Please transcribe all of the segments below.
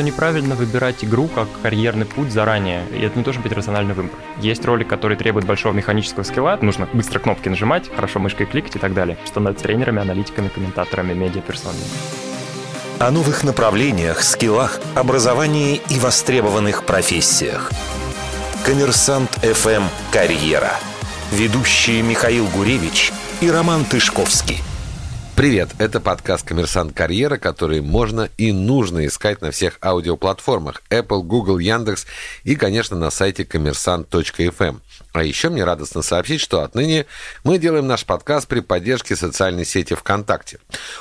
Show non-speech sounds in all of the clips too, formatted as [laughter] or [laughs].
что неправильно выбирать игру как карьерный путь заранее, и это не должен быть рациональный выбор. Есть ролик, который требует большого механического скилла, нужно быстро кнопки нажимать, хорошо мышкой кликать и так далее, становиться тренерами, аналитиками, комментаторами, медиаперсонами. О новых направлениях, скиллах, образовании и востребованных профессиях. Коммерсант ФМ «Карьера». Ведущие Михаил Гуревич и Роман Тышковский. Привет, это подкаст «Коммерсант Карьера», который можно и нужно искать на всех аудиоплатформах Apple, Google, Яндекс и, конечно, на сайте коммерсант.фм. А еще мне радостно сообщить, что отныне мы делаем наш подкаст при поддержке социальной сети ВКонтакте.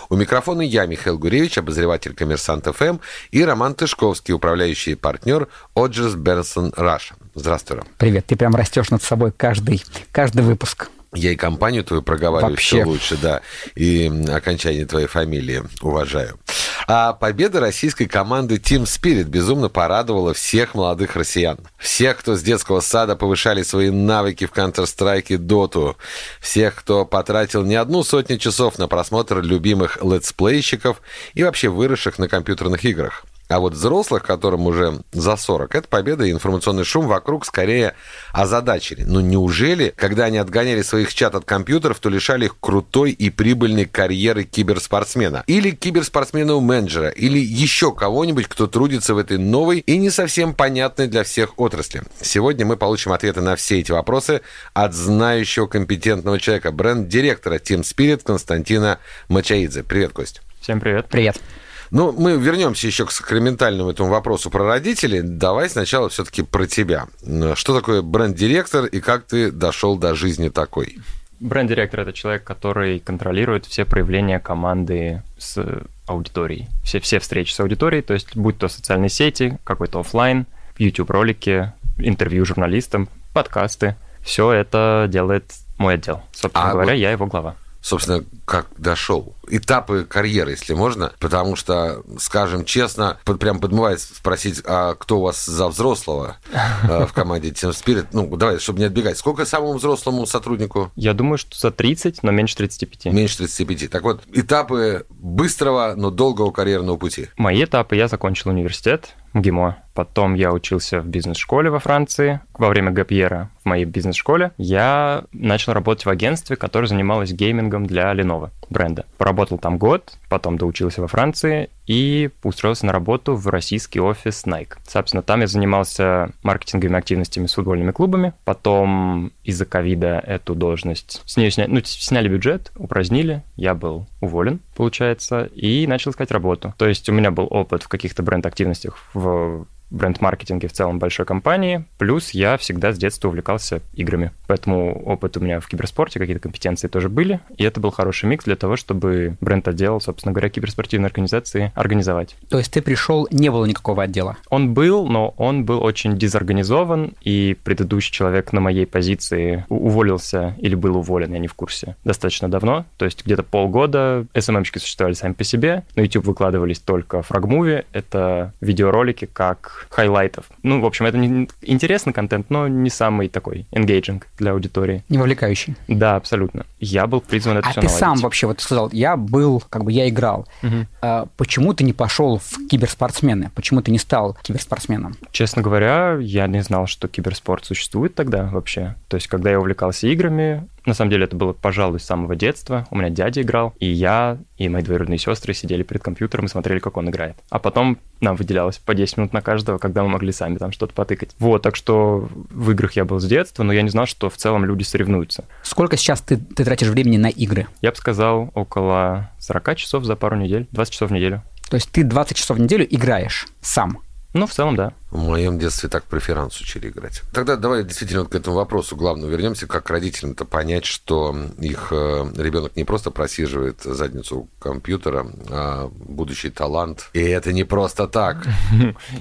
У микрофона я, Михаил Гуревич, обозреватель «Коммерсант ФМ» и Роман Тышковский, управляющий партнер Odgers Berndtson Russia. Здравствуй, Ром. Привет, ты прям растешь над собой каждый, каждый выпуск. Я и компанию твою проговариваю Вообще. все лучше, да. И окончание твоей фамилии уважаю. А победа российской команды Team Spirit безумно порадовала всех молодых россиян. Всех, кто с детского сада повышали свои навыки в Counter-Strike и Dota. Всех, кто потратил не одну сотню часов на просмотр любимых летсплейщиков и вообще выросших на компьютерных играх. А вот взрослых, которым уже за 40, эта победа и информационный шум вокруг скорее озадачили. Ну неужели, когда они отгоняли своих чат от компьютеров, то лишали их крутой и прибыльной карьеры киберспортсмена? Или киберспортсмена у менеджера? Или еще кого-нибудь, кто трудится в этой новой и не совсем понятной для всех отрасли? Сегодня мы получим ответы на все эти вопросы от знающего компетентного человека, бренд-директора Team Spirit Константина Мачаидзе. Привет, Кость. Всем привет. Привет. Ну, мы вернемся еще к сакраментальному этому вопросу про родителей. Давай сначала все-таки про тебя. Что такое бренд-директор и как ты дошел до жизни такой? Бренд-директор – это человек, который контролирует все проявления команды с аудиторией. Все, все встречи с аудиторией, то есть будь то социальные сети, какой-то офлайн, YouTube-ролики, интервью журналистам, подкасты. Все это делает мой отдел. Собственно а говоря, вот... я его глава собственно, как дошел. Этапы карьеры, если можно, потому что, скажем честно, под, прям подмывает спросить, а кто у вас за взрослого э, в команде Team Spirit? Ну, давай, чтобы не отбегать. Сколько самому взрослому сотруднику? Я думаю, что за 30, но меньше 35. Меньше 35. Так вот, этапы быстрого, но долгого карьерного пути. Мои этапы. Я закончил университет, МГИМО. Потом я учился в бизнес-школе во Франции. Во время ГПьера в моей бизнес-школе я начал работать в агентстве, которое занималось геймингом для Lenovo бренда. Поработал там год, потом доучился во Франции и устроился на работу в российский офис Nike. Собственно, там я занимался маркетинговыми активностями с футбольными клубами. Потом из-за ковида эту должность сняли, ну, сняли бюджет, упразднили. Я был уволен, получается, и начал искать работу. То есть у меня был опыт в каких-то бренд-активностях в бренд-маркетинге в целом большой компании, плюс я всегда с детства увлекался играми. Поэтому опыт у меня в киберспорте, какие-то компетенции тоже были, и это был хороший микс для того, чтобы бренд-отдел, собственно говоря, киберспортивной организации организовать. То есть ты пришел, не было никакого отдела? Он был, но он был очень дезорганизован, и предыдущий человек на моей позиции уволился или был уволен, я не в курсе, достаточно давно, то есть где-то полгода SMM-щики существовали сами по себе, на YouTube выкладывались только frag movie, это видеоролики, как highlight ов. Ну, в общем, это не интересный контент, но не самый такой engaging для аудитории. Не вовлекающий. Да, абсолютно. Я был призван это а все ты наладить. сам вообще, вот ты сказал, я был, как бы я играл. Угу. А, почему ты не пошел в киберспортсмены? Почему ты не стал киберспортсменом? Честно говоря, я не знал, что киберспорт существует тогда вообще. То есть, когда я увлекался играми, на самом деле это было, пожалуй, с самого детства. У меня дядя играл, и я, и мои двоюродные сестры сидели перед компьютером и смотрели, как он играет. А потом нам выделялось по 10 минут на каждого, когда мы могли сами там что-то потыкать. Вот, так что в играх я был с детства, но я не знал, что в целом люди соревнуются. Сколько сейчас ты, ты тратишь времени на игры? Я бы сказал, около 40 часов за пару недель, 20 часов в неделю. То есть ты 20 часов в неделю играешь сам? Ну, в целом, да. В моем детстве так преферанс учили играть. Тогда давай действительно к этому вопросу главному вернемся. Как родителям-то понять, что их э, ребенок не просто просиживает задницу компьютера, а будущий талант. И это не просто так.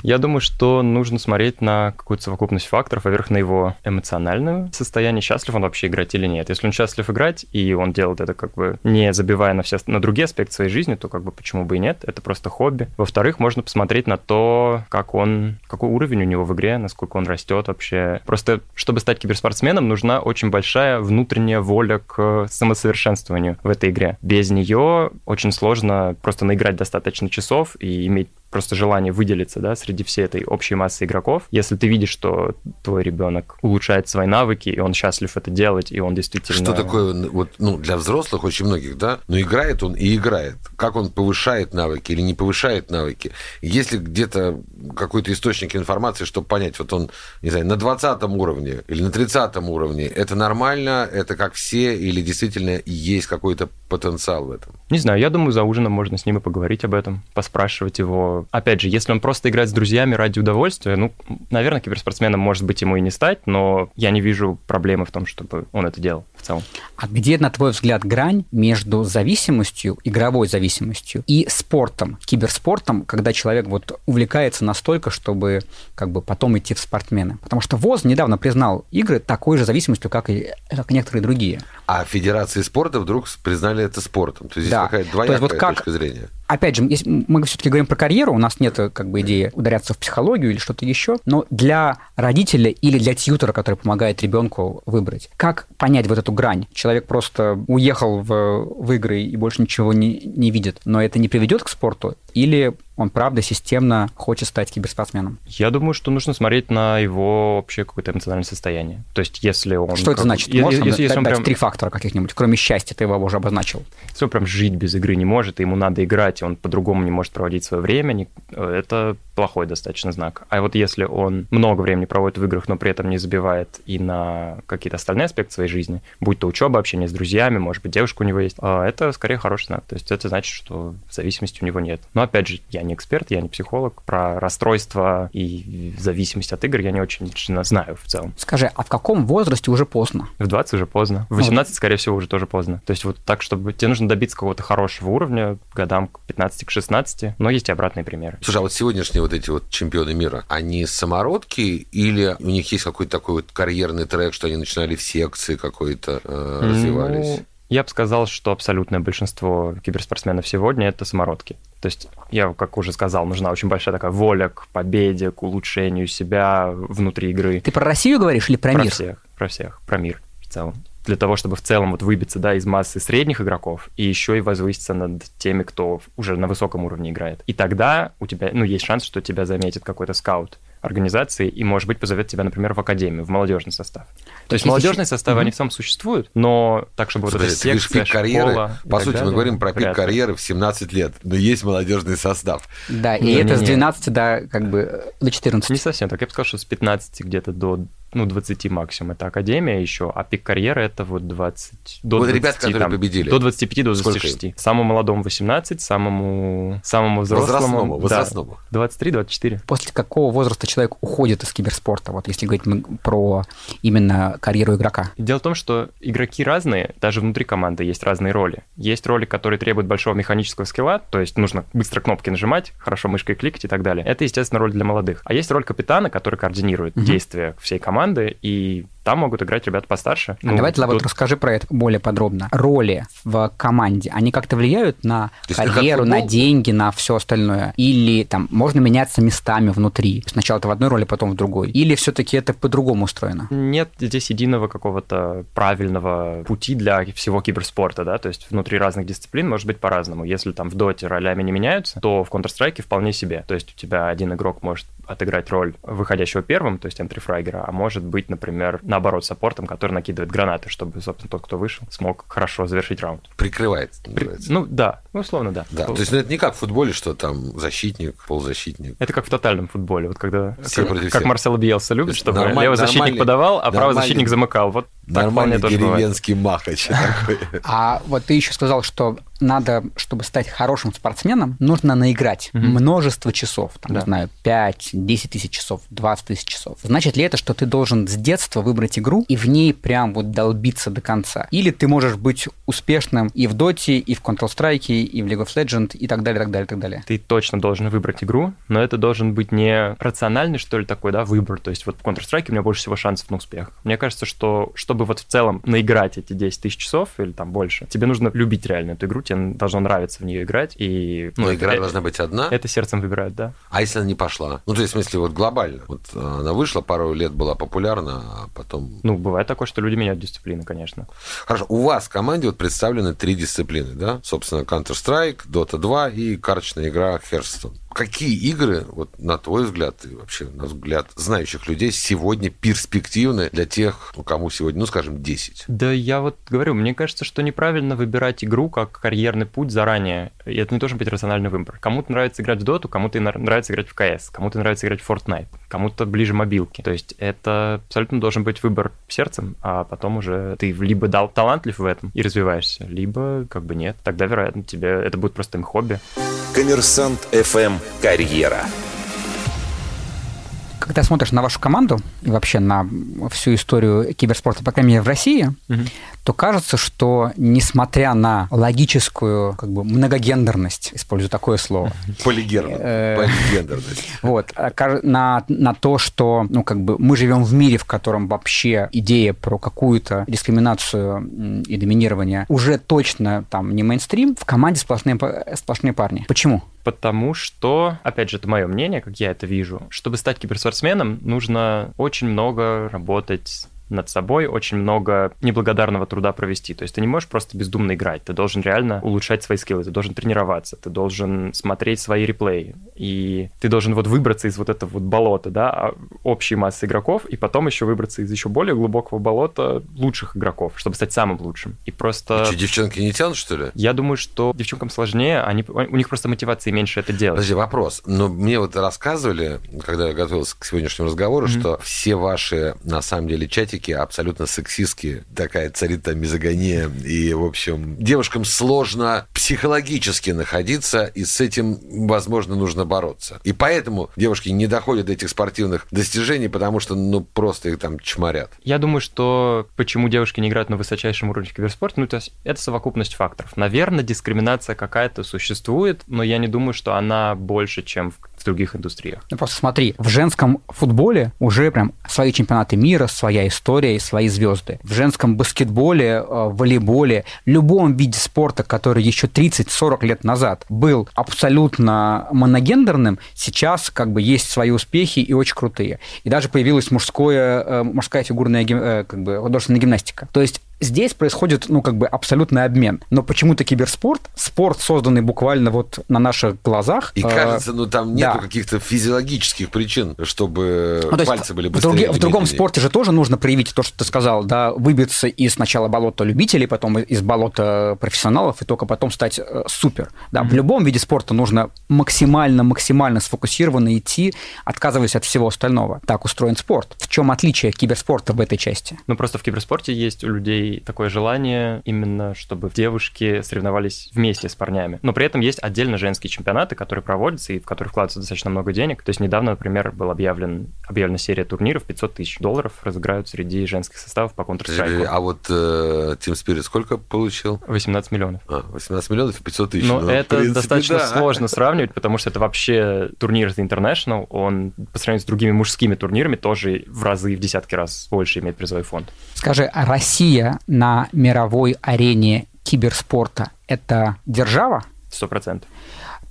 Я думаю, что нужно смотреть на какую-то совокупность факторов. Во-первых, на его эмоциональное состояние, счастлив он вообще играть или нет. Если он счастлив играть, и он делает это как бы не забивая на все на другие аспекты своей жизни, то как бы почему бы и нет. Это просто хобби. Во-вторых, можно посмотреть на то, как он, какой уровень у него в игре, насколько он растет вообще. Просто, чтобы стать киберспортсменом, нужна очень большая внутренняя воля к самосовершенствованию в этой игре. Без нее очень сложно просто наиграть достаточно часов и иметь просто желание выделиться, да, среди всей этой общей массы игроков. Если ты видишь, что твой ребенок улучшает свои навыки, и он счастлив это делать, и он действительно... Что такое, вот, ну, для взрослых очень многих, да, но играет он и играет. Как он повышает навыки или не повышает навыки? Если где-то какой-то источник информации, чтобы понять, вот он, не знаю, на 20 уровне или на 30 уровне, это нормально, это как все, или действительно есть какой-то потенциал в этом? Не знаю, я думаю, за ужином можно с ним и поговорить об этом, поспрашивать его. Опять же, если он просто играет с друзьями ради удовольствия, ну, наверное, киберспортсменом, может быть, ему и не стать, но я не вижу проблемы в том, чтобы он это делал в целом. А где, на твой взгляд, грань между зависимостью, игровой зависимостью и спортом, киберспортом, когда человек вот увлекается настолько, чтобы как бы потом идти в спортсмены? Потому что ВОЗ недавно признал игры такой же зависимостью, как и как некоторые другие. А Федерации спорта вдруг признали это спортом. То есть да. здесь какая-то двоякая вот как, точка зрения опять же, если мы все-таки говорим про карьеру, у нас нет как бы идеи ударяться в психологию или что-то еще, но для родителя или для тьютера, который помогает ребенку выбрать, как понять вот эту грань? Человек просто уехал в, в игры и больше ничего не, не видит, но это не приведет к спорту? Или он правда системно хочет стать киберспортсменом? Я думаю, что нужно смотреть на его общее какое-то эмоциональное состояние. То есть, если он... Что это значит? Можешь если, если он прям... три фактора каких-нибудь, кроме счастья, ты его уже обозначил. Если он прям жить без игры не может, ему надо играть, и он по-другому не может проводить свое время, это плохой достаточно знак. А вот если он много времени проводит в играх, но при этом не забивает и на какие-то остальные аспекты своей жизни, будь то учеба, общение с друзьями, может быть, девушка у него есть, а, это скорее хороший знак. То есть это значит, что зависимости у него нет. Но опять же, я не эксперт, я не психолог. Про расстройство и зависимость от игр я не очень лично знаю в целом. Скажи, а в каком возрасте уже поздно? В 20 уже поздно. В 18, ну, скорее всего, уже тоже поздно. То есть вот так, чтобы тебе нужно добиться какого-то хорошего уровня годам к 15 к 16, но есть и обратные примеры. Слушай, а вот сегодняшние вот эти вот чемпионы мира, они самородки или у них есть какой-то такой вот карьерный трек, что они начинали в секции какой-то э, развивались? Ну, я бы сказал, что абсолютное большинство киберспортсменов сегодня это самородки. То есть я, как уже сказал, нужна очень большая такая воля к победе, к улучшению себя внутри игры. Ты про Россию говоришь или про, про мир? Про всех, про всех, про мир в целом для того, чтобы в целом вот выбиться да, из массы средних игроков и еще и возвыситься над теми, кто уже на высоком уровне играет. И тогда у тебя, ну, есть шанс, что тебя заметит какой-то скаут организации и, может быть, позовет тебя, например, в академию, в молодежный состав. То, есть молодежные еще... составы, угу. они в целом существуют, но так, чтобы вот эта секция, пик карьеры, школа По сути, далее, мы говорим про пик карьеры в 17 лет, но есть молодежный состав. Да, и не, это не, с 12 не. до, как бы, до 14. Не совсем так. Я бы сказал, что с 15 где-то до ну, 20 максимум, это академия еще, а пик карьеры это вот 20, до вот 20, ребят, которые там, победили. До 25, до 26. Самому молодому 18, самому, самому взрослому... Возрастному, да, 23-24. После какого возраста человек уходит из киберспорта, вот если говорить про именно карьеру игрока? Дело в том, что игроки разные, даже внутри команды есть разные роли. Есть роли, которые требуют большого механического скилла, то есть нужно быстро кнопки нажимать, хорошо мышкой кликать и так далее. Это, естественно, роль для молодых. А есть роль капитана, который координирует угу. действия всей команды, команды, и там могут играть ребята постарше. А ну, давай, тут... вот расскажи про это более подробно. Роли в команде, они как-то влияют на карьеру, на деньги, на все остальное? Или там можно меняться местами внутри? Сначала ты в одной роли, потом в другой? Или все-таки это по-другому устроено? Нет здесь единого какого-то правильного пути для всего киберспорта, да, то есть внутри разных дисциплин может быть по-разному. Если там в доте ролями не меняются, то в Counter-Strike вполне себе. То есть у тебя один игрок может отыграть роль выходящего первым, то есть энтрифрагера, а может быть, например, на наоборот, саппортом, который накидывает гранаты, чтобы, собственно, тот, кто вышел, смог хорошо завершить раунд. Прикрывает. При... Ну да, ну, условно, да. Да, то есть ну, это не как в футболе, что там защитник, полузащитник. Это как в тотальном футболе, вот когда, как, как Марсел Биелса любит, чтобы левый защитник подавал, а правый защитник замыкал. Вот Нормальный деревенский махач. [laughs] А вот ты еще сказал, что надо, чтобы стать хорошим спортсменом, нужно наиграть угу. множество часов, там, да. не знаю, 5, 10 тысяч часов, 20 тысяч часов. Значит ли это, что ты должен с детства выбрать игру и в ней прям вот долбиться до конца? Или ты можешь быть успешным и в Доте, и в Counter-Strike, и в League of Legends, и так далее, так далее, так далее? Ты точно должен выбрать игру, но это должен быть не рациональный, что ли, такой, да, выбор. То есть вот в Counter-Strike у меня больше всего шансов на успех. Мне кажется, что чтобы вот в целом наиграть эти 10 тысяч часов или там больше, тебе нужно любить реально эту игру, тебе должно нравиться в нее играть. И, ну, Но игра это, должна быть одна? Это сердцем выбирают, да. А если она не пошла? Ну, то есть, в смысле, вот глобально. Вот она вышла, пару лет была популярна, а потом... Ну, бывает такое, что люди меняют дисциплины, конечно. Хорошо. У вас в команде вот представлены три дисциплины, да? Собственно, Counter-Strike, Dota 2 и карточная игра Hearthstone. Какие игры, вот на твой взгляд и вообще на взгляд знающих людей, сегодня перспективны для тех, ну, кому сегодня, ну, скажем, 10? Да я вот говорю, мне кажется, что неправильно выбирать игру как карьерный путь заранее. И это не должен быть рациональный выбор. Кому-то нравится играть в доту, кому-то нравится играть в КС, кому-то нравится играть в Fortnite, кому-то ближе мобилки. То есть это абсолютно должен быть выбор сердцем, а потом уже ты либо дал талантлив в этом и развиваешься, либо как бы нет. Тогда, вероятно, тебе это будет просто хобби. Коммерсант FM «Карьера». Когда смотришь на вашу команду и вообще на всю историю киберспорта, по крайней мере, в России, угу. То кажется, что несмотря на логическую как бы, многогендерность, использую такое слово. [laughs] Полигендерность. Э, Полигендерность. [laughs] Вот. На, на то, что ну, как бы мы живем в мире, в котором вообще идея про какую-то дискриминацию и доминирование уже точно там не мейнстрим, в команде сплошные, сплошные парни. Почему? потому что, опять же, это мое мнение, как я это вижу, чтобы стать киберспортсменом, нужно очень много работать над собой, очень много неблагодарного труда провести. То есть ты не можешь просто бездумно играть, ты должен реально улучшать свои скиллы, ты должен тренироваться, ты должен смотреть свои реплеи, и ты должен вот выбраться из вот этого вот болота, да, а, общей массы игроков, и потом еще выбраться из еще более глубокого болота лучших игроков, чтобы стать самым лучшим. И просто... А что, девчонки не тянут, что ли? Я думаю, что девчонкам сложнее, они... у них просто мотивации меньше это делать. Подожди, вопрос. Но мне вот рассказывали, когда я готовился к сегодняшнему разговору, mm-hmm. что все ваши, на самом деле, чатики мультики абсолютно сексистские. Такая царит там мизогония. И, в общем, девушкам сложно психологически находиться, и с этим, возможно, нужно бороться. И поэтому девушки не доходят до этих спортивных достижений, потому что, ну, просто их там чморят. Я думаю, что почему девушки не играют на высочайшем уровне в киберспорте, ну, то есть это совокупность факторов. Наверное, дискриминация какая-то существует, но я не думаю, что она больше, чем в других индустриях. Ну, просто смотри, в женском футболе уже прям свои чемпионаты мира, своя история и свои звезды. В женском баскетболе, э, волейболе, любом виде спорта, который еще 30-40 лет назад был абсолютно моногендерным, сейчас как бы есть свои успехи и очень крутые. И даже появилась мужское, э, мужская фигурная э, как бы, художественная гимнастика. То есть Здесь происходит, ну, как бы абсолютный обмен. Но почему-то киберспорт, спорт, созданный буквально вот на наших глазах... И кажется, ну, там нет да. каких-то физиологических причин, чтобы ну, пальцы были быстрее. В, други, в другом спорте же тоже нужно проявить то, что ты сказал, да, выбиться из сначала болота любителей, потом из болота профессионалов, и только потом стать э, супер. Да, mm-hmm. в любом виде спорта нужно максимально-максимально сфокусированно идти, отказываясь от всего остального. Так устроен спорт. В чем отличие киберспорта в этой части? Ну, просто в киберспорте есть у людей такое желание именно, чтобы девушки соревновались вместе с парнями. Но при этом есть отдельно женские чемпионаты, которые проводятся и в которые вкладывается достаточно много денег. То есть недавно, например, был объявлен, объявлена серия турниров, 500 тысяч долларов разыграют среди женских составов по Counter-Strike. А вот э, Team Spirit сколько получил? 18 миллионов. А, 18 миллионов и 500 тысяч. Но ну, это принципе, достаточно да. сложно сравнивать, потому что это вообще турнир The International, он по сравнению с другими мужскими турнирами тоже в разы, в десятки раз больше имеет призовой фонд. Скажи, а Россия на мировой арене киберспорта – это держава? Сто процентов.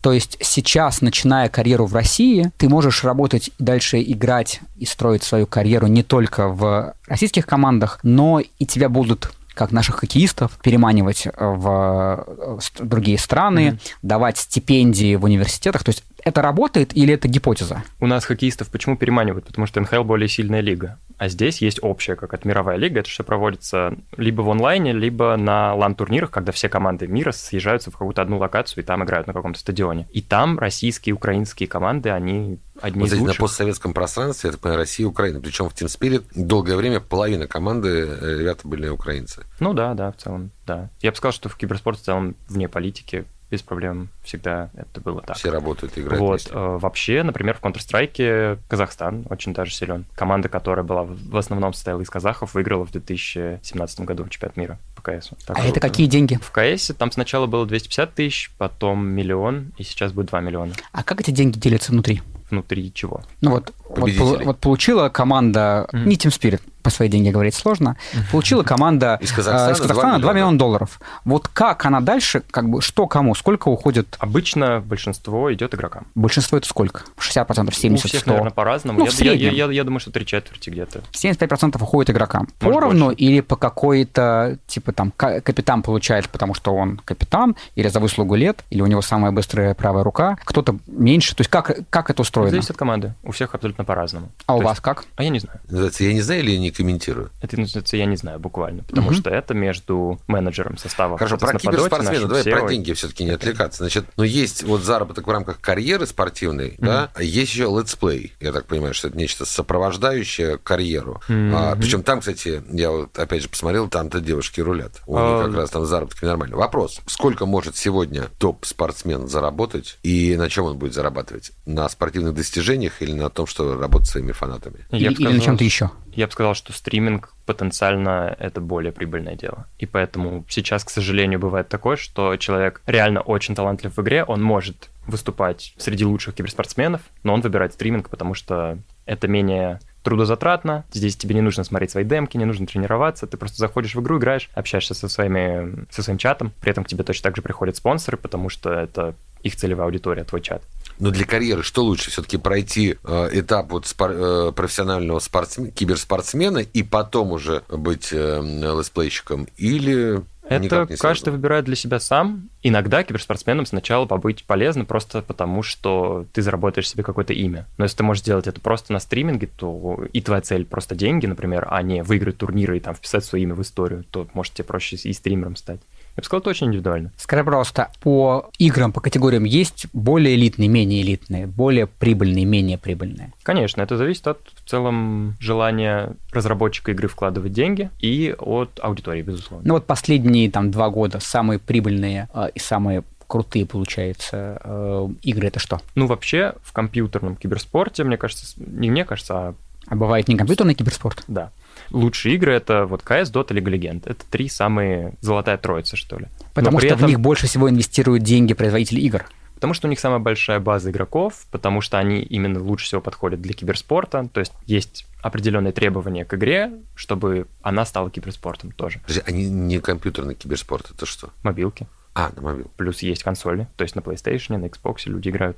То есть сейчас, начиная карьеру в России, ты можешь работать дальше играть и строить свою карьеру не только в российских командах, но и тебя будут как наших хоккеистов, переманивать в другие страны, mm-hmm. давать стипендии в университетах. То есть это работает или это гипотеза? У нас хоккеистов почему переманивают? Потому что НХЛ более сильная лига. А здесь есть общая, как от мировая лига. Это все проводится либо в онлайне, либо на лан-турнирах, когда все команды мира съезжаются в какую-то одну локацию и там играют на каком-то стадионе. И там российские, украинские команды, они одни вот из лучших. на постсоветском пространстве, это Россия и Украина. Причем в Team Spirit долгое время половина команды э, ребята были украинцы. Ну да, да, в целом, да. Я бы сказал, что в киберспорте в целом вне политики без проблем всегда это было так. Все работают и играют Вот. Вместе. Э, вообще, например, в Counter-Strike Казахстан очень даже силен. Команда, которая была в основном состояла из казахов, выиграла в 2017 году чемпионат мира по КС. Так а это какие деньги? В КС там сначала было 250 тысяч, потом миллион, и сейчас будет 2 миллиона. А как эти деньги делятся внутри? Внутри чего? Ну вот, вот, вот получила команда, mm-hmm. не Team Spirit, по свои деньги говорить сложно, получила команда из Казахстана, из Казахстана 2 миллиона долларов. Вот как она дальше, как бы, что кому, сколько уходит? Обычно большинство идет игрокам. Большинство это сколько? 60%, 70%, У всех, 100%? наверное, по-разному. Ну, я, в среднем. Я, я, я думаю, что три четверти где-то. 75% уходит игрокам. Может, Поровну больше. или по какой-то, типа там, ка- капитан получает, потому что он капитан, или за выслугу лет, или у него самая быстрая правая рука, кто-то меньше. То есть как, как это устроено? Зависит от команды. У всех абсолютно по-разному. А у То вас есть- как? А я не знаю. Я не знаю или я не комментирую? Это называется «я не знаю» буквально, потому что это между менеджером состава. Хорошо, про киберспортсмена, давай всё. про деньги все-таки не отвлекаться. Значит, ну есть вот заработок в рамках карьеры спортивной, да, а есть еще летсплей. Я так понимаю, что это нечто сопровождающее карьеру. А, Мгм. причем там, кстати, я вот опять же посмотрел, там-то девушки рулят. У них А, как раз там заработки нормально. Вопрос, сколько может сегодня топ-спортсмен заработать и на чем он будет зарабатывать? На спортивных достижениях или на том, что работать с своими фанатами? Я Или, или на чем-то еще? Я бы сказал, что стриминг потенциально это более прибыльное дело. И поэтому сейчас, к сожалению, бывает такое, что человек реально очень талантлив в игре, он может выступать среди лучших киберспортсменов, но он выбирает стриминг, потому что это менее трудозатратно, здесь тебе не нужно смотреть свои демки, не нужно тренироваться, ты просто заходишь в игру, играешь, общаешься со, своими, со своим чатом, при этом к тебе точно так же приходят спонсоры, потому что это их целевая аудитория, твой чат. Но для карьеры что лучше? Все-таки пройти э, этап вот спор- э, профессионального спортсме- киберспортсмена и потом уже быть э, летсплейщиком? Или Это каждый выбирает для себя сам. Иногда киберспортсменам сначала побыть полезно просто потому, что ты заработаешь себе какое-то имя. Но если ты можешь сделать это просто на стриминге, то и твоя цель просто деньги, например, а не выиграть турниры и там вписать свое имя в историю, то может тебе проще и стримером стать. Я бы сказал, это очень индивидуально. Скажи, пожалуйста, по играм, по категориям есть более элитные, менее элитные, более прибыльные, менее прибыльные? Конечно, это зависит от в целом желания разработчика игры вкладывать деньги и от аудитории, безусловно. Ну вот последние там два года самые прибыльные э, и самые крутые, получается, э, игры это что? Ну, вообще, в компьютерном киберспорте, мне кажется, не мне кажется, а А бывает не компьютерный киберспорт? Да. Лучшие игры это вот CS, Dota, League of Legends. Это три самые золотая троица, что ли. Потому что этом- в них больше всего инвестируют деньги производители игр. Потому что у них самая большая база игроков, потому что они именно лучше всего подходят для киберспорта. То есть есть определенные требования к игре, чтобы она стала киберспортом тоже. Подожди, они не компьютерный киберспорт, это что? Мобилки. А, на мобил. Плюс есть консоли. То есть на PlayStation, на Xbox люди играют.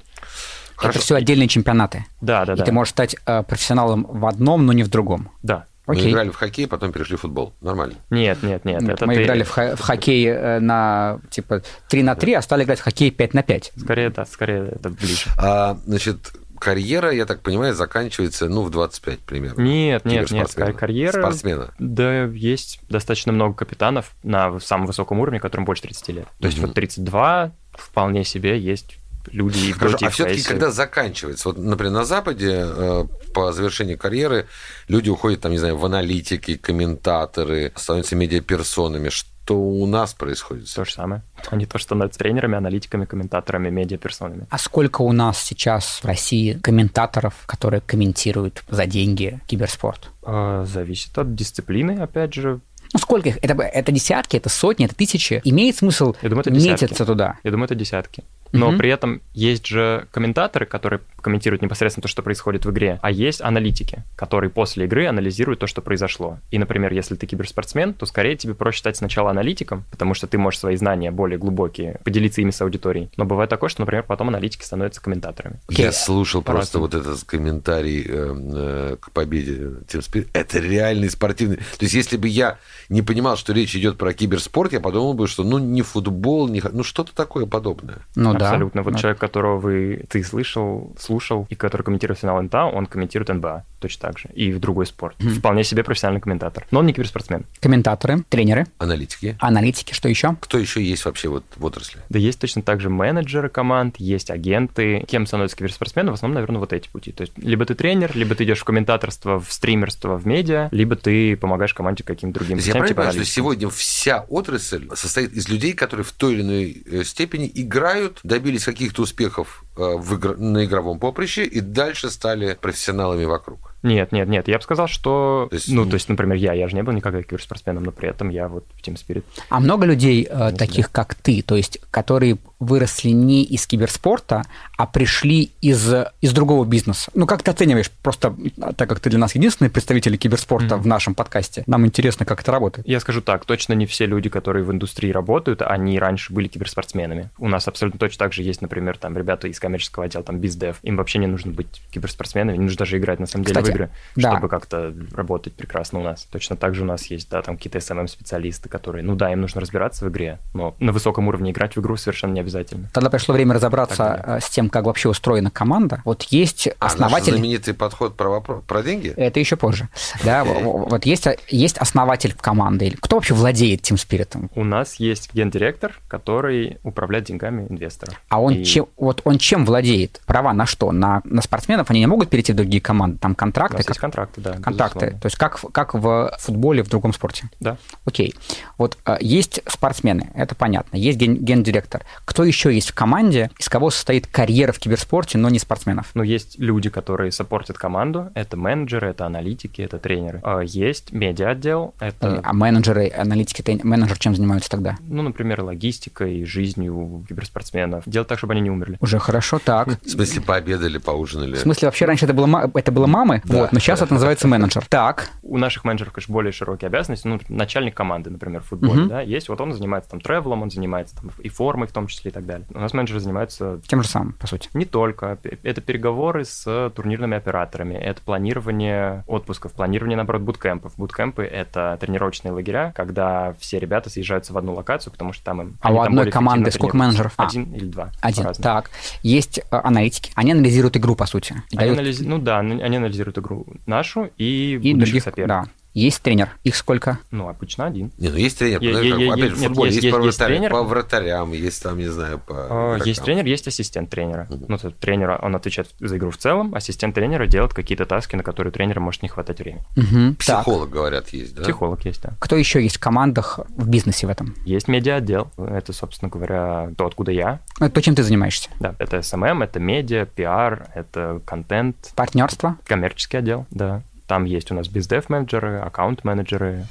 Это все отдельные чемпионаты. Да, да, и да. ты можешь стать э, профессионалом в одном, но не в другом. Да. Мы Окей. играли в хоккей, потом перешли в футбол. Нормально. Нет, нет, нет. Нет, это мы ты- играли в, ха- в хоккей э, на типа 3 на 3, а стали играть в хоккей 5 на 5. Скорее, да, скорее это ближе. А, значит, карьера, я так понимаю, заканчивается, ну, в 25 примерно. Нет, нет, нет. Карьера... Спортсмена. Да, есть достаточно много капитанов на самом высоком уровне, которым больше 30 лет. То есть Мгм. вот 32 вполне себе есть люди и Хорошо, и а все-таки, CS. когда заканчивается, вот, например, на Западе э, по завершении карьеры люди уходят, там, не знаю, в аналитики, комментаторы, становятся медиаперсонами. Что у нас происходит? То же самое. Они тоже становятся тренерами, аналитиками, комментаторами, медиаперсонами. А сколько у нас сейчас в России комментаторов, которые комментируют за деньги киберспорт? А, Зависит от дисциплины, опять же. Ну, сколько их? Это, это десятки, это сотни, это тысячи. Имеет смысл Я думаю, это десятки. метиться туда? Я думаю, это десятки. Но Мгм. при этом есть же комментаторы, которые комментируют непосредственно то, что происходит в игре, а есть аналитики, которые после игры анализируют то, что произошло. И, например, если ты киберспортсмен, то скорее тебе проще стать сначала аналитиком, потому что ты можешь свои знания более глубокие поделиться ими с аудиторией. Но бывает такое, что, например, потом аналитики становятся комментаторами. Я слушал просто По-разному. вот этот комментарий э, э, к победе Team Spirit. Это реальный спортивный... То есть, если бы я не понимал, что речь идет про киберспорт, я подумал бы, что ну не футбол, не... ну что-то такое подобное. Ну да. Абсолютно. Вот Ну, человек, которого вы ты слышал, слушал, и который комментирует финал НТА, он комментирует НБА точно так же. И в другой спорт. Вполне себе профессиональный комментатор. Но он не киберспортсмен. Комментаторы, тренеры, Аналитики. аналитики, что еще? Кто еще есть вообще вот в отрасли? Да есть точно так же менеджеры команд, есть агенты. Кем становятся киберспортсмены? В основном, наверное, вот эти пути. То есть либо ты тренер, либо ты идешь в комментаторство, в стримерство, в медиа, либо ты помогаешь команде каким-то другим То есть я правильно типа понимаю, что сегодня вся отрасль состоит из людей, которые в той или иной э, степени играют, добились каких-то успехов э, в игр- на игровом поприще и дальше стали профессионалами вокруг. Нет, нет, нет. Я бы сказал, что... То есть- Ну, то есть, например, я, я же не был никогда киберспортсменом, но при этом я вот в Team Spirit. А много людей э, таких, как ты, то есть которые выросли не из киберспорта, а пришли из, из другого бизнеса. Ну, как ты оцениваешь, просто так как ты для нас единственный представитель киберспорта mm-hmm. в нашем подкасте, нам интересно, как это работает. Я скажу так, точно не все люди, которые в индустрии работают, они раньше были киберспортсменами. У нас абсолютно точно так же есть, например, там ребята из коммерческого отдела, там бездев. Им вообще не нужно быть киберспортсменами, не нужно даже играть на самом деле Кстати, в игры, да. чтобы как-то работать прекрасно у нас. Точно так же у нас есть, да, там какие-то SMM-специалисты, которые, ну да, им нужно разбираться в игре, но на высоком уровне играть в игру совершенно не обязательно. Тогда пришло время разобраться э, с тем, как вообще устроена команда. Вот есть а основатель... знаменитый подход про, вопрос, про деньги? Это еще позже. Да, вот есть, есть основатель команды. Кто вообще владеет Team Spirit? У нас есть гендиректор, который управляет деньгами инвесторов. А он, и... чем, вот он чем владеет? Права на что? На, на спортсменов они не могут перейти в другие команды? Там контракты? У нас как... есть контракты, да. Контракты. Безусловно. То есть как, как в футболе, в другом спорте? Да. Окей. Вот а, есть спортсмены, это понятно. Есть ген, гендиректор. Кто еще есть в команде, из кого состоит карьера в киберспорте, но не спортсменов? Ну, есть люди, которые саппортят команду. Это менеджеры, это аналитики, это тренеры. А есть медиа-отдел. Это... А менеджеры, аналитики, тренеры, менеджер чем занимаются тогда? Ну, например, логистикой, жизнью киберспортсменов. Делать так, чтобы они не умерли. Уже хорошо, так. [laughs] В смысле, пообедали, поужинали? В смысле, вообще раньше это было, это было мамы, да, вот, но сейчас это называется менеджер. Так. У наших менеджеров, конечно, более широкие обязанности. Ну, начальник команды, например, в футболе, угу. да, есть. Вот он занимается там тревелом, он занимается там и формой в том числе и так далее. У нас менеджеры занимаются... Тем же самым, по сути. Не только. Это переговоры с турнирными операторами, это планирование отпусков, планирование, наоборот, буткемпов. Буткемпы — это тренировочные лагеря, когда все ребята съезжаются в одну локацию, потому что там им... А у одной команды сколько менеджеров? Один а, или два. Один, так. Есть э, аналитики. Они анализируют игру, по сути. Они дают... анализ... Ну да, они анализируют игру нашу и, и других соперников. Да. Есть тренер. Их сколько? Ну, обычно один. Не, ну есть тренер. Я, я, я, опять же, в футболе есть, есть, по, есть вратарям, тренер. по вратарям, есть там, не знаю, по... А, есть тренер, есть ассистент тренера. Угу. Ну, то, тренера, он отвечает за игру в целом, ассистент тренера делает какие-то таски, на которые тренера может не хватать времени. Угу. Психолог, так. говорят, есть, да? Психолог есть, да. Кто еще есть в командах в бизнесе в этом? Есть медиа-отдел. Это, собственно говоря, то, откуда я. Это то, чем ты занимаешься? Да, это SMM, это медиа, пиар, это контент. Партнерство? Коммерческий отдел, да. Там есть у нас бездев-менеджеры, аккаунт-менеджеры.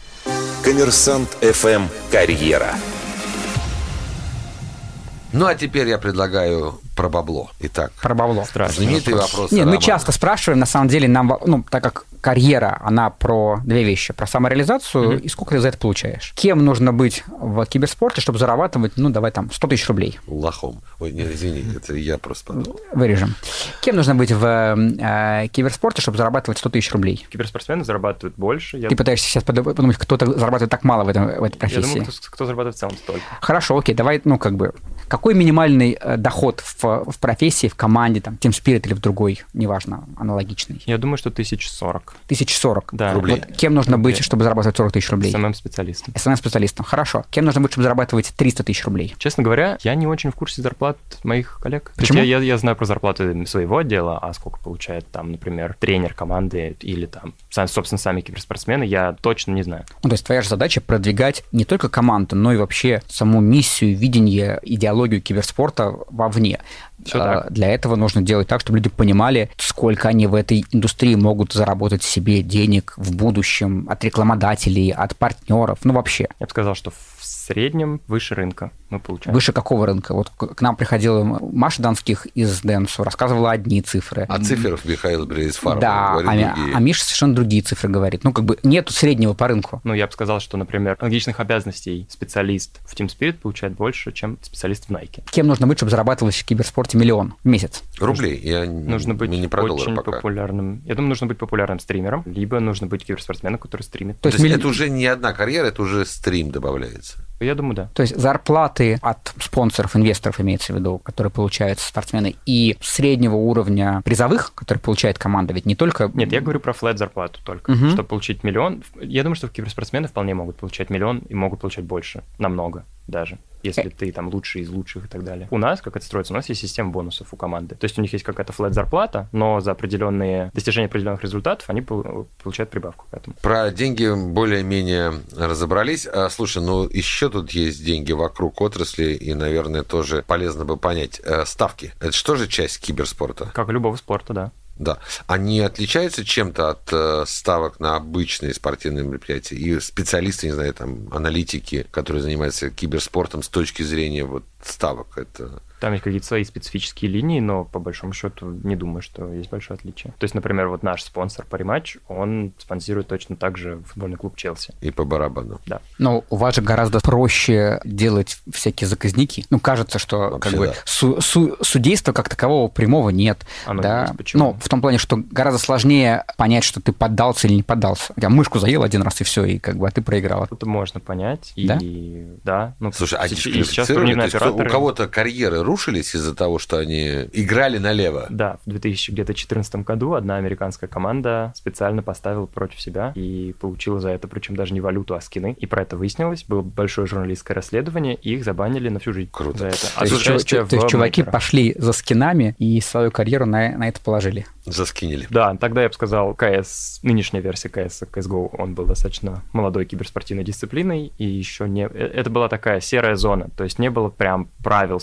Коммерсант FM «Карьера». Ну, а теперь я предлагаю про бабло. Итак, про бабло. Знаменитый вопрос. вопрос Нет, мы часто спрашиваем, на самом деле, нам, ну, так как карьера, она про две вещи. Про самореализацию mm-hmm. и сколько ты за это получаешь. Кем нужно быть в киберспорте, чтобы зарабатывать, ну, давай там, 100 тысяч рублей? Лохом. Ой, не, извини, это я просто подумал. Вырежем. Кем нужно быть в э, киберспорте, чтобы зарабатывать 100 тысяч рублей? Киберспортсмены зарабатывать больше. Я... Ты пытаешься сейчас подумать, кто-то зарабатывает так мало в, этом, в этой профессии? Я думаю, кто, кто зарабатывает в целом столько. Хорошо, окей, давай, ну, как бы, какой минимальный э, доход в, в профессии, в команде, там, Team Spirit или в другой, неважно, аналогичный? Я думаю, что тысяч сорок. Тысяч сорок да. рублей. Вот кем нужно рублей. быть, чтобы зарабатывать 40 тысяч рублей? СММ-специалистом. СММ-специалистом, хорошо. Кем нужно быть, чтобы зарабатывать 300 тысяч рублей? Честно говоря, я не очень в курсе зарплат моих коллег. Почему? Я, я, я знаю про зарплаты своего отдела, а сколько получает там, например, тренер команды или там, собственно, сами киберспортсмены, я точно не знаю. Ну, то есть твоя же задача продвигать не только команду, но и вообще саму миссию, видение, идеологию киберспорта вовне. Все так. Для этого нужно делать так, чтобы люди понимали, сколько они в этой индустрии могут заработать себе денег в будущем от рекламодателей, от партнеров, ну вообще. Я бы сказал, что в среднем выше рынка мы получаем. Выше какого рынка? Вот к нам приходила Маша Донских из Денсу, рассказывала одни цифры. А цифров Михаил Брейсфарм Да, а, другие. а Миша совершенно другие цифры говорит. Ну, как бы нету среднего по рынку. Ну, я бы сказал, что, например, аналогичных обязанностей специалист в Team Spirit получает больше, чем специалист в Nike. Кем нужно быть, чтобы зарабатывать в киберспорте миллион в месяц? Рублей. Я нужно быть не про очень пока. популярным. Я думаю, нужно быть популярным стримером, либо нужно быть киберспортсменом, который стримит. То есть, То есть это уже не одна карьера, это уже стрим добавляется. Я думаю, да. То есть зарплаты от спонсоров, инвесторов, имеется в виду, которые получают спортсмены, и среднего уровня призовых, которые получает команда, ведь не только... Нет, я говорю про флет зарплату только. Угу. Чтобы получить миллион, я думаю, что киберспортсмены вполне могут получать миллион и могут получать больше, намного даже если ты там лучший из лучших и так далее. У нас, как это строится, у нас есть система бонусов у команды. То есть у них есть какая-то флет зарплата, но за определенные достижения определенных результатов они получают прибавку к этому. Про деньги более-менее разобрались. А, слушай, ну еще тут есть деньги вокруг отрасли, и, наверное, тоже полезно бы понять. Э, ставки. Это что же часть киберспорта? Как и любого спорта, да. Да. Они отличаются чем-то от э, ставок на обычные спортивные мероприятия? И специалисты, не знаю, там, аналитики, которые занимаются киберспортом с точки зрения вот ставок, это там есть какие-то свои специфические линии, но по большому счету не думаю, что есть большое отличие. То есть, например, вот наш спонсор по рематч, он спонсирует точно так же футбольный клуб Челси. И по барабану. Да. Но у вас же гораздо проще делать всякие заказники. Ну, кажется, что Вообще, как бы да. су- су- судейства как такового прямого нет. Оно да? есть, почему? Ну, в том плане, что гораздо сложнее понять, что ты поддался или не поддался. Я мышку заел один раз и все, и как бы а ты проиграл. Это можно понять. Да? И да. Ну, Слушай, а сейчас, сейчас операторы... у кого-то карьеры рушились из-за того, что они играли налево. Да, в 2014 году одна американская команда специально поставила против себя и получила за это, причем даже не валюту, а скины. И про это выяснилось. Было большое журналистское расследование, и их забанили на всю жизнь. Круто. За это. А то, есть, то есть чуваки пошли за скинами и свою карьеру на, на это положили. Заскинили. Да, тогда я бы сказал, КС, нынешняя версия КС, CSGO, он был достаточно молодой киберспортивной дисциплиной, и еще не... Э, это была такая серая зона, то есть не было прям правил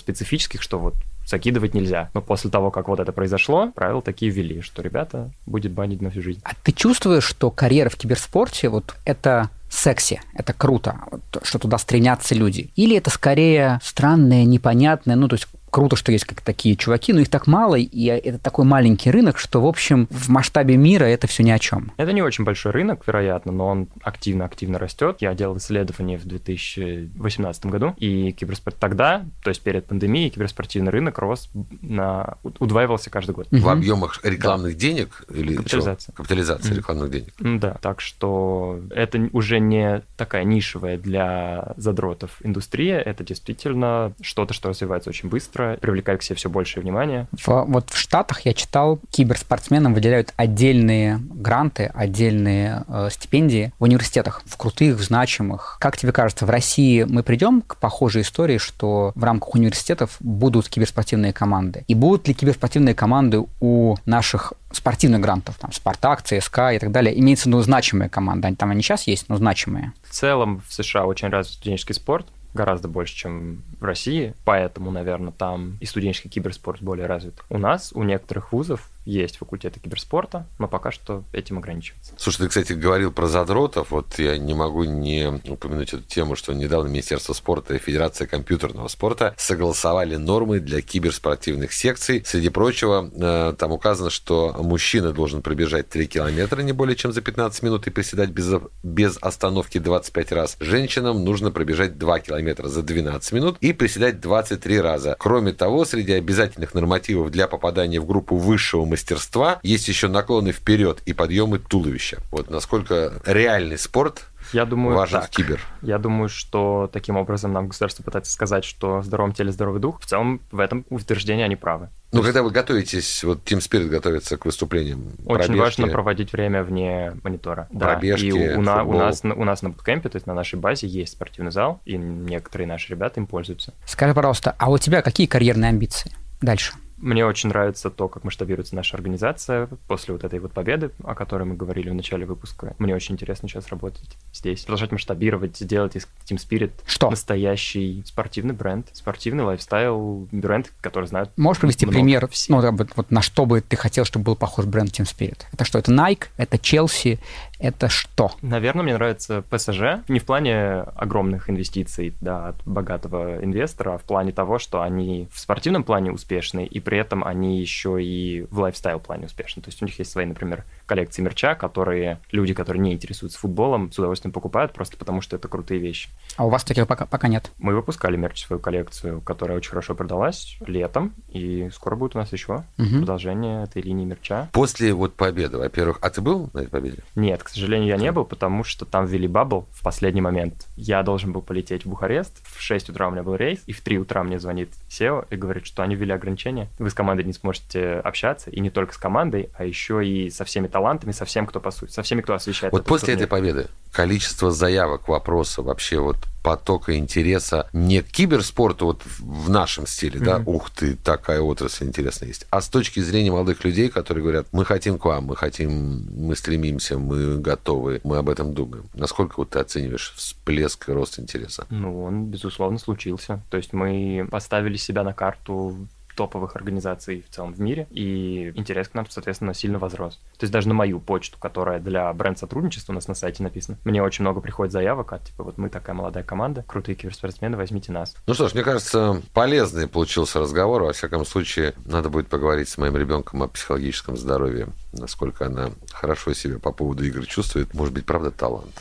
специфических, что вот закидывать нельзя. Но после того, как вот это произошло, правила такие ввели, что ребята будет банить на всю жизнь. А ты чувствуешь, что карьера в киберспорте вот это секси, это круто, что туда стремятся люди? Или это скорее странное, непонятное, ну, то есть круто, что есть как такие чуваки, но их так мало, и это такой маленький рынок, что, в общем, в масштабе мира это все ни о чем. Это не очень большой рынок, вероятно, но он активно-активно растет. Я делал исследование в 2018 году, и киберспорт тогда, то есть перед пандемией, киберспортивный рынок рос на... удваивался каждый год. В объемах рекламных да. денег или Капитализация. Что? Капитализация mm рекламных денег. Да, так что это уже не такая нишевая для задротов индустрия, это действительно что-то, что развивается очень быстро, быстро, привлекает к себе все большее внимание. В, вот в Штатах я читал, киберспортсменам выделяют отдельные гранты, отдельные э, стипендии в университетах, в крутых, в значимых. Как тебе кажется, в России мы придем к похожей истории, что в рамках университетов будут киберспортивные команды? И будут ли киберспортивные команды у наших спортивных грантов, там, Спартак, ЦСКА и так далее, имеется в виду значимые команды, там они сейчас есть, но значимые. В целом в США очень развит студенческий спорт, гораздо больше, чем России, поэтому, наверное, там и студенческий киберспорт более развит. У нас, у некоторых вузов есть факультеты киберспорта, но пока что этим ограничивается. Слушай, ты, кстати, говорил про задротов. Вот я не могу не упомянуть эту тему, что недавно Министерство спорта и Федерация компьютерного спорта согласовали нормы для киберспортивных секций. Среди прочего, э, там указано, что мужчина должен пробежать 3 километра не более чем за 15 минут и приседать без, без остановки 25 раз. Женщинам нужно пробежать 2 километра за 12 минут и приседать 23 раза. Кроме того, среди обязательных нормативов для попадания в группу высшего мастерства есть еще наклоны вперед и подъемы туловища. Вот насколько реальный спорт я думаю, важен так. в кибер. Я думаю, что таким образом нам государство пытается сказать, что в здоровом теле здоровый дух. В целом, в этом утверждении они правы. Ну, когда вы готовитесь, вот Team Spirit готовится к выступлениям. Очень пробежки, важно проводить время вне монитора. Пробежки, да. И у, на, у, нас, у нас на буткемпе, то есть на нашей базе, есть спортивный зал, и некоторые наши ребята им пользуются. Скажи, пожалуйста, а у тебя какие карьерные амбиции дальше? Мне очень нравится то, как масштабируется наша организация после вот этой вот победы, о которой мы говорили в начале выпуска. Мне очень интересно сейчас работать здесь, продолжать масштабировать, сделать из Team Spirit что? настоящий спортивный бренд, спортивный лайфстайл бренд, который знают Можешь привести пример, все. ну, вот, вот на что бы ты хотел, чтобы был похож бренд Team Spirit? Это что? Это Nike? Это Chelsea? Это что? Наверное, мне нравится ПСЖ. Не в плане огромных инвестиций да, от богатого инвестора, а в плане того, что они в спортивном плане успешны и при этом они еще и в лайфстайл плане успешны. То есть у них есть свои, например, коллекции мерча, которые люди, которые не интересуются футболом, с удовольствием покупают просто потому, что это крутые вещи. А у вас таких пока, пока нет? Мы выпускали мерч свою коллекцию, которая очень хорошо продалась летом, и скоро будет у нас еще угу. продолжение этой линии мерча. После вот победы, во-первых, а ты был на этой победе? Нет, к сожалению, я не был, потому что там ввели бабл в последний момент. Я должен был полететь в Бухарест, в 6 утра у меня был рейс, и в 3 утра мне звонит SEO и говорит, что они ввели ограничения. Вы с командой не сможете общаться, и не только с командой, а еще и со всеми талантами, со всем, кто по сути, со всеми, кто освещает. Вот после турнир. этой победы количество заявок, вопросов, вообще вот потока интереса не к киберспорту вот в нашем стиле, mm-hmm. да, ух ты, такая отрасль интересная есть, а с точки зрения молодых людей, которые говорят, мы хотим к вам, мы хотим, мы стремимся, мы готовы, мы об этом думаем. Насколько вот ты оцениваешь всплеск и рост интереса? Ну, он, безусловно, случился. То есть мы поставили себя на карту топовых организаций в целом в мире, и интерес к нам, соответственно, сильно возрос. То есть даже на мою почту, которая для бренд-сотрудничества у нас на сайте написана, мне очень много приходит заявок от, типа, вот мы такая молодая команда, крутые киберспортсмены, возьмите нас. Ну что ж, мне кажется, полезный получился разговор. Во всяком случае, надо будет поговорить с моим ребенком о психологическом здоровье, насколько она хорошо себя по поводу игр чувствует. Может быть, правда, талант.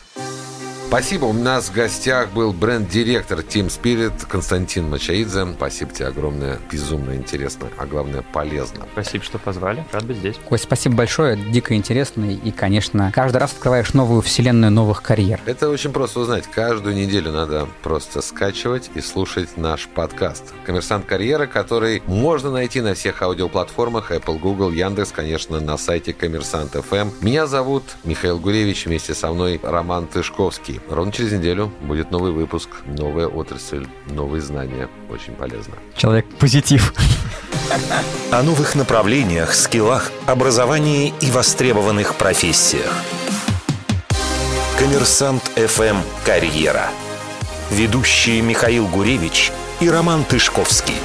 Спасибо. У нас в гостях был бренд-директор Team Spirit Константин Мачаидзе. Спасибо тебе огромное. Безумно интересно, а главное полезно. Спасибо, что позвали. Рад быть здесь. Кость, спасибо большое. Дико интересно. И, конечно, каждый раз открываешь новую вселенную новых карьер. Это очень просто узнать. Каждую неделю надо просто скачивать и слушать наш подкаст. Коммерсант карьера, который можно найти на всех аудиоплатформах Apple, Google, Яндекс, конечно, на сайте Коммерсант FM. Меня зовут Михаил Гуревич. Вместе со мной Роман Тышковский. Ровно через неделю будет новый выпуск, новая отрасль, новые знания. Очень полезно. Человек-позитив. О новых направлениях, скиллах, образовании и востребованных профессиях. Коммерсант FM «Карьера». Ведущие Михаил Гуревич и Роман Тышковский.